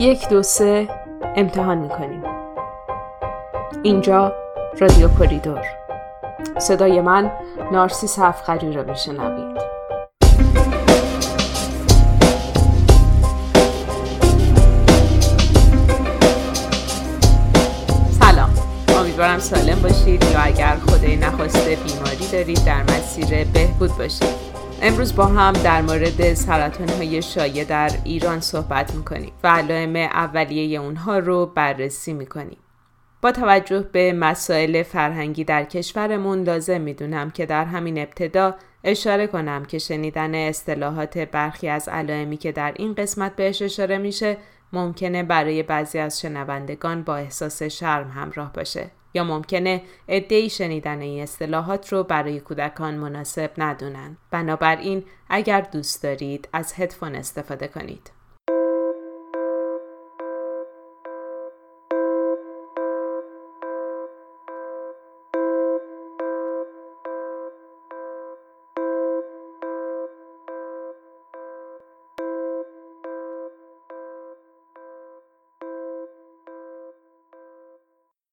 یک دو سه امتحان می‌کنیم. اینجا رادیو کوریدور. صدای من نارسیس افخری را میشنوید. سلام. امیدوارم سالم باشید یا اگر خدای نخواسته بیماری دارید در مسیر بهبود باشید. امروز با هم در مورد سرطان های شایع در ایران صحبت می‌کنیم و علائم اولیه اونها رو بررسی می‌کنیم. با توجه به مسائل فرهنگی در کشورمون لازم می‌دونم که در همین ابتدا اشاره کنم که شنیدن اصطلاحات برخی از علائمی که در این قسمت بهش اشاره میشه ممکنه برای بعضی از شنوندگان با احساس شرم همراه باشه. یا ممکنه ادهی شنیدن این اصطلاحات رو برای کودکان مناسب ندونن. بنابراین اگر دوست دارید از هدفون استفاده کنید.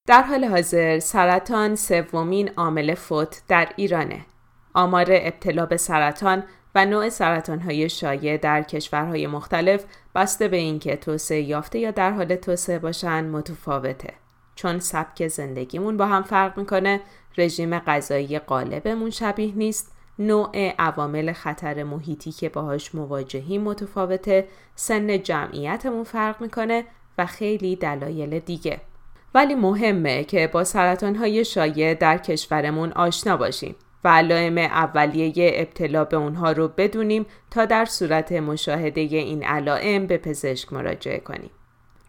در حال حاضر سرطان سومین عامل فوت در ایرانه. آمار ابتلا به سرطان و نوع سرطان های شایع در کشورهای مختلف بسته به اینکه توسعه یافته یا در حال توسعه باشن متفاوته. چون سبک زندگیمون با هم فرق می‌کنه، رژیم غذایی غالبمون شبیه نیست، نوع عوامل خطر محیطی که باهاش مواجهیم متفاوته، سن جمعیتمون فرق می‌کنه و خیلی دلایل دیگه. ولی مهمه که با سرطان های شایع در کشورمون آشنا باشیم و علائم اولیه ابتلا به اونها رو بدونیم تا در صورت مشاهده این علائم به پزشک مراجعه کنیم.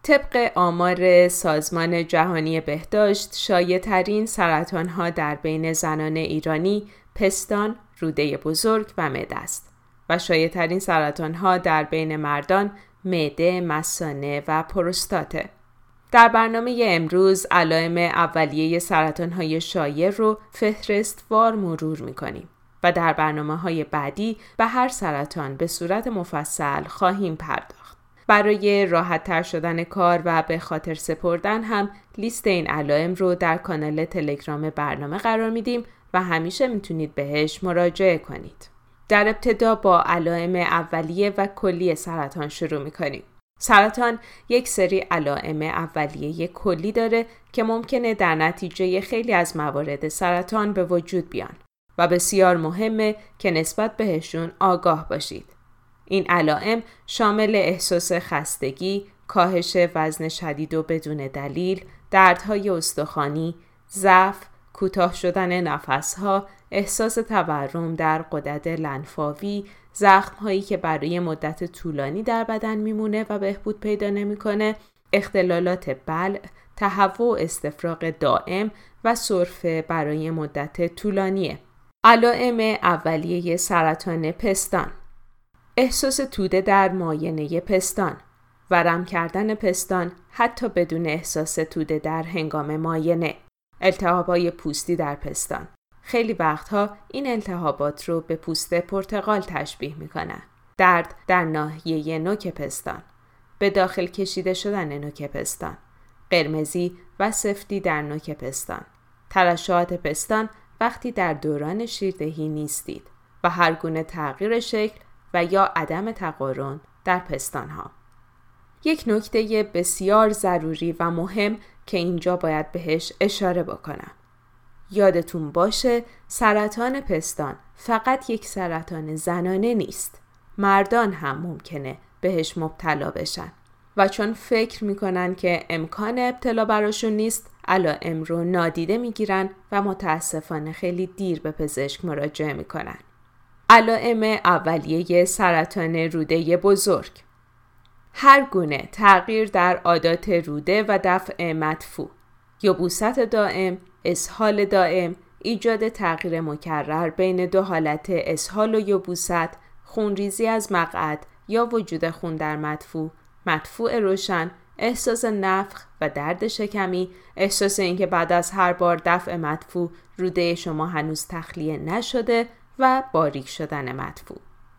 طبق آمار سازمان جهانی بهداشت شایع ترین سرطان ها در بین زنان ایرانی پستان، روده بزرگ و معده است و شایع ترین سرطان ها در بین مردان معده، مسانه و پروستاته. در برنامه امروز علائم اولیه سرطان های شایع رو فهرستوار مرور می‌کنیم و در برنامه های بعدی به هر سرطان به صورت مفصل خواهیم پرداخت. برای راحت تر شدن کار و به خاطر سپردن هم لیست این علائم رو در کانال تلگرام برنامه قرار میدیم و همیشه می‌تونید بهش مراجعه کنید. در ابتدا با علائم اولیه و کلی سرطان شروع می‌کنیم. سرطان یک سری علائم اولیه کلی داره که ممکنه در نتیجه خیلی از موارد سرطان به وجود بیان و بسیار مهمه که نسبت بهشون آگاه باشید. این علائم شامل احساس خستگی، کاهش وزن شدید و بدون دلیل، دردهای استخوانی، ضعف، کوتاه شدن نفسها، احساس تورم در قدرت لنفاوی، زخم هایی که برای مدت طولانی در بدن میمونه و بهبود پیدا نمی‌کنه، اختلالات بلع، تهوع و استفراغ دائم و سرفه برای مدت طولانیه. علائم اولیه سرطان پستان. احساس توده در ماینه پستان. ورم کردن پستان حتی بدون احساس توده در هنگام ماینه. التهابای پوستی در پستان خیلی وقتها این التهابات رو به پوست پرتقال تشبیه می‌کنن. درد در ناحیه نوک پستان. به داخل کشیده شدن نوک پستان. قرمزی و سفتی در نوک پستان. ترشحات پستان وقتی در دوران شیردهی نیستید و هر گونه تغییر شکل و یا عدم تقارن در پستان ها. یک نکته بسیار ضروری و مهم که اینجا باید بهش اشاره بکنم. یادتون باشه سرطان پستان فقط یک سرطان زنانه نیست. مردان هم ممکنه بهش مبتلا بشن. و چون فکر می‌کنن که امکان ابتلا براشون نیست علائم رو نادیده می‌گیرن و متاسفانه خیلی دیر به پزشک مراجعه می‌کنن. علائم اولیه سرطان روده بزرگ هر گونه تغییر در عادات روده و دفع مدفوع. یبوست دائم اسهال دائم ایجاد تغییر مکرر بین دو حالت اسهال و یبوست خونریزی از مقعد یا وجود خون در مدفوع. مدفوع روشن احساس نفخ و درد شکمی احساس اینکه بعد از هر بار دفع مدفوع روده شما هنوز تخلیه نشده و باریک شدن مدفوع.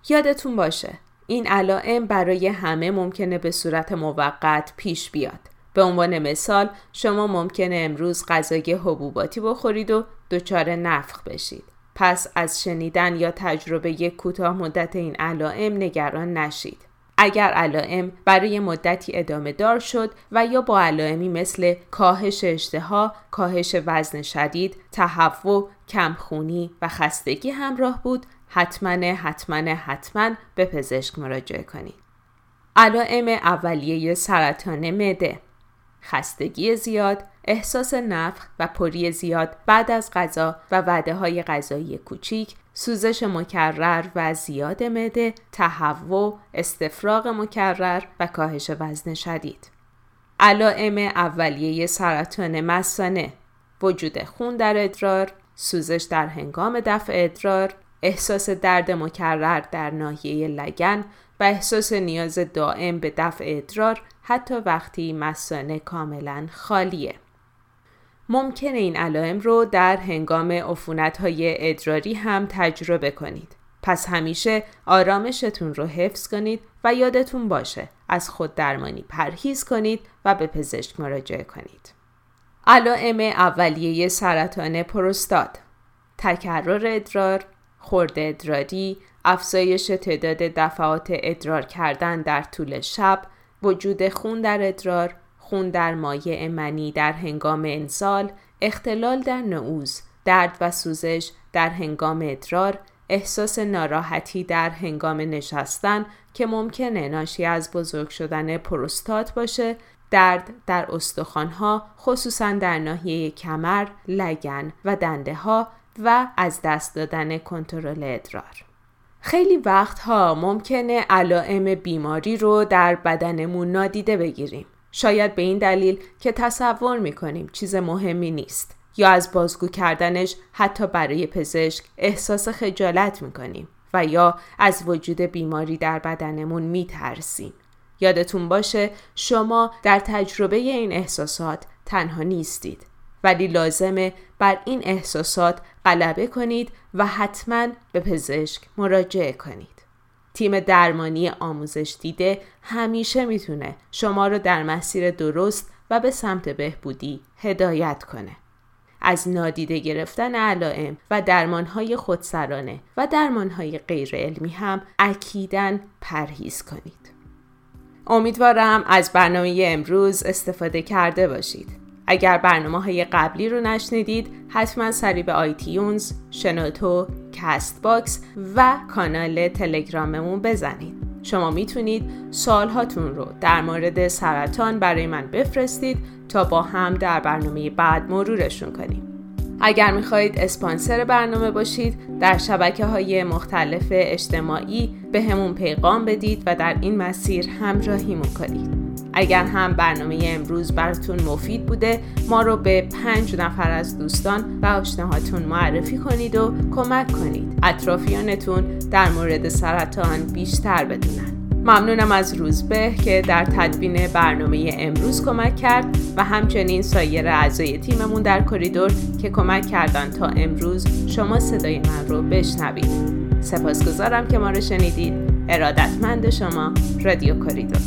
یادتون باشه این علائم برای همه ممکنه به صورت موقت پیش بیاد. به عنوان مثال شما ممکنه امروز غذای حبوباتی بخورید و دچار نفخ بشید. پس از شنیدن یا تجربه یک کوتاه مدت این علائم نگران نشید. اگر علائم برای مدتی ادامه دار شد و یا با علائمی مثل کاهش اشتها، کاهش وزن شدید، تهوع، کمخونی و خستگی همراه بود، حتما حتما حتما به پزشک مراجعه کنید. علائم اولیه سرطان معده خستگی زیاد، احساس نفخ و پری زیاد بعد از غذا و وعده های غذایی کوچیک، سوزش مکرر و زیاد معده، تهوع، استفراغ مکرر و کاهش وزن شدید. علائم اولیه سرطان مثانه وجود خون در ادرار، سوزش در هنگام دفع ادرار، احساس درد مکرر در ناحیه لگن و احساس نیاز دائم به دفع ادرار حتی وقتی مسانه کاملا خالیه. ممکن این علائم رو در هنگام عفونت های ادراری هم تجربه کنید. پس همیشه آرامشتون رو حفظ کنید و یادتون باشه از خود درمانی پرهیز کنید و به پزشک مراجعه کنید. علائم اولیه سرطان پروستات تکرر ادرار، خورد ادراری، افزایش تعداد دفعات ادرار کردن در طول شب، وجود خون در ادرار، خون در مایع منی در هنگام انسال، اختلال در نعوز، درد و سوزش در هنگام ادرار، احساس ناراحتی در هنگام نشستن که ممکنه ناشی از بزرگ شدن پروستات باشه، درد در استخوانها خصوصا در ناحیه کمر، لگن و دنده ها و از دست دادن کنترل ادرار. خیلی وقتها ممکنه علائم بیماری رو در بدنمون نادیده بگیریم. شاید به این دلیل که تصور می‌کنیم چیز مهمی نیست یا از بازگو کردنش حتی برای پزشک احساس خجالت می‌کنیم و یا از وجود بیماری در بدنمون میترسیم. یادتون باشه شما در تجربه این احساسات تنها نیستید. ولی لازمه بر این احساسات غلبه کنید و حتما به پزشک مراجعه کنید. تیم درمانی آموزش دیده همیشه می‌تونه شما رو در مسیر درست و به سمت بهبودی هدایت کنه. از نادیده گرفتن علائم و درمانهای خودسرانه و درمانهای غیر علمی هم اکیدا پرهیز کنید. امیدوارم از برنامه امروز استفاده کرده باشید. اگر برنامه های قبلی رو نشنیدید حتما سری به iTunes، شنوتو، Castbox و کانال تلگراممون بزنید. شما می‌تونید سوالهاتون رو در مورد سرطان برای من بفرستید تا با هم در برنامه بعد مرورشون کنیم. اگر می‌خواهید اسپانسر برنامه باشید در شبکه های مختلف اجتماعی به همون پیغام بدید و در این مسیر همراهیمون کنید. اگر هم برنامه امروز براتون مفید بوده ما رو به پنج نفر از دوستان و آشناهاتون معرفی کنید و کمک کنید. اطرافیانتون در مورد سرطان بیشتر بدونن. ممنونم از روزبه که در تدوین برنامه امروز کمک کرد و همچنین سایر اعضای تیممون در کریدور که کمک کردن تا امروز شما صدای من رو بشنوید. سپاسگزارم که ما رو شنیدید. ارادتمند شما رادیو کریدور.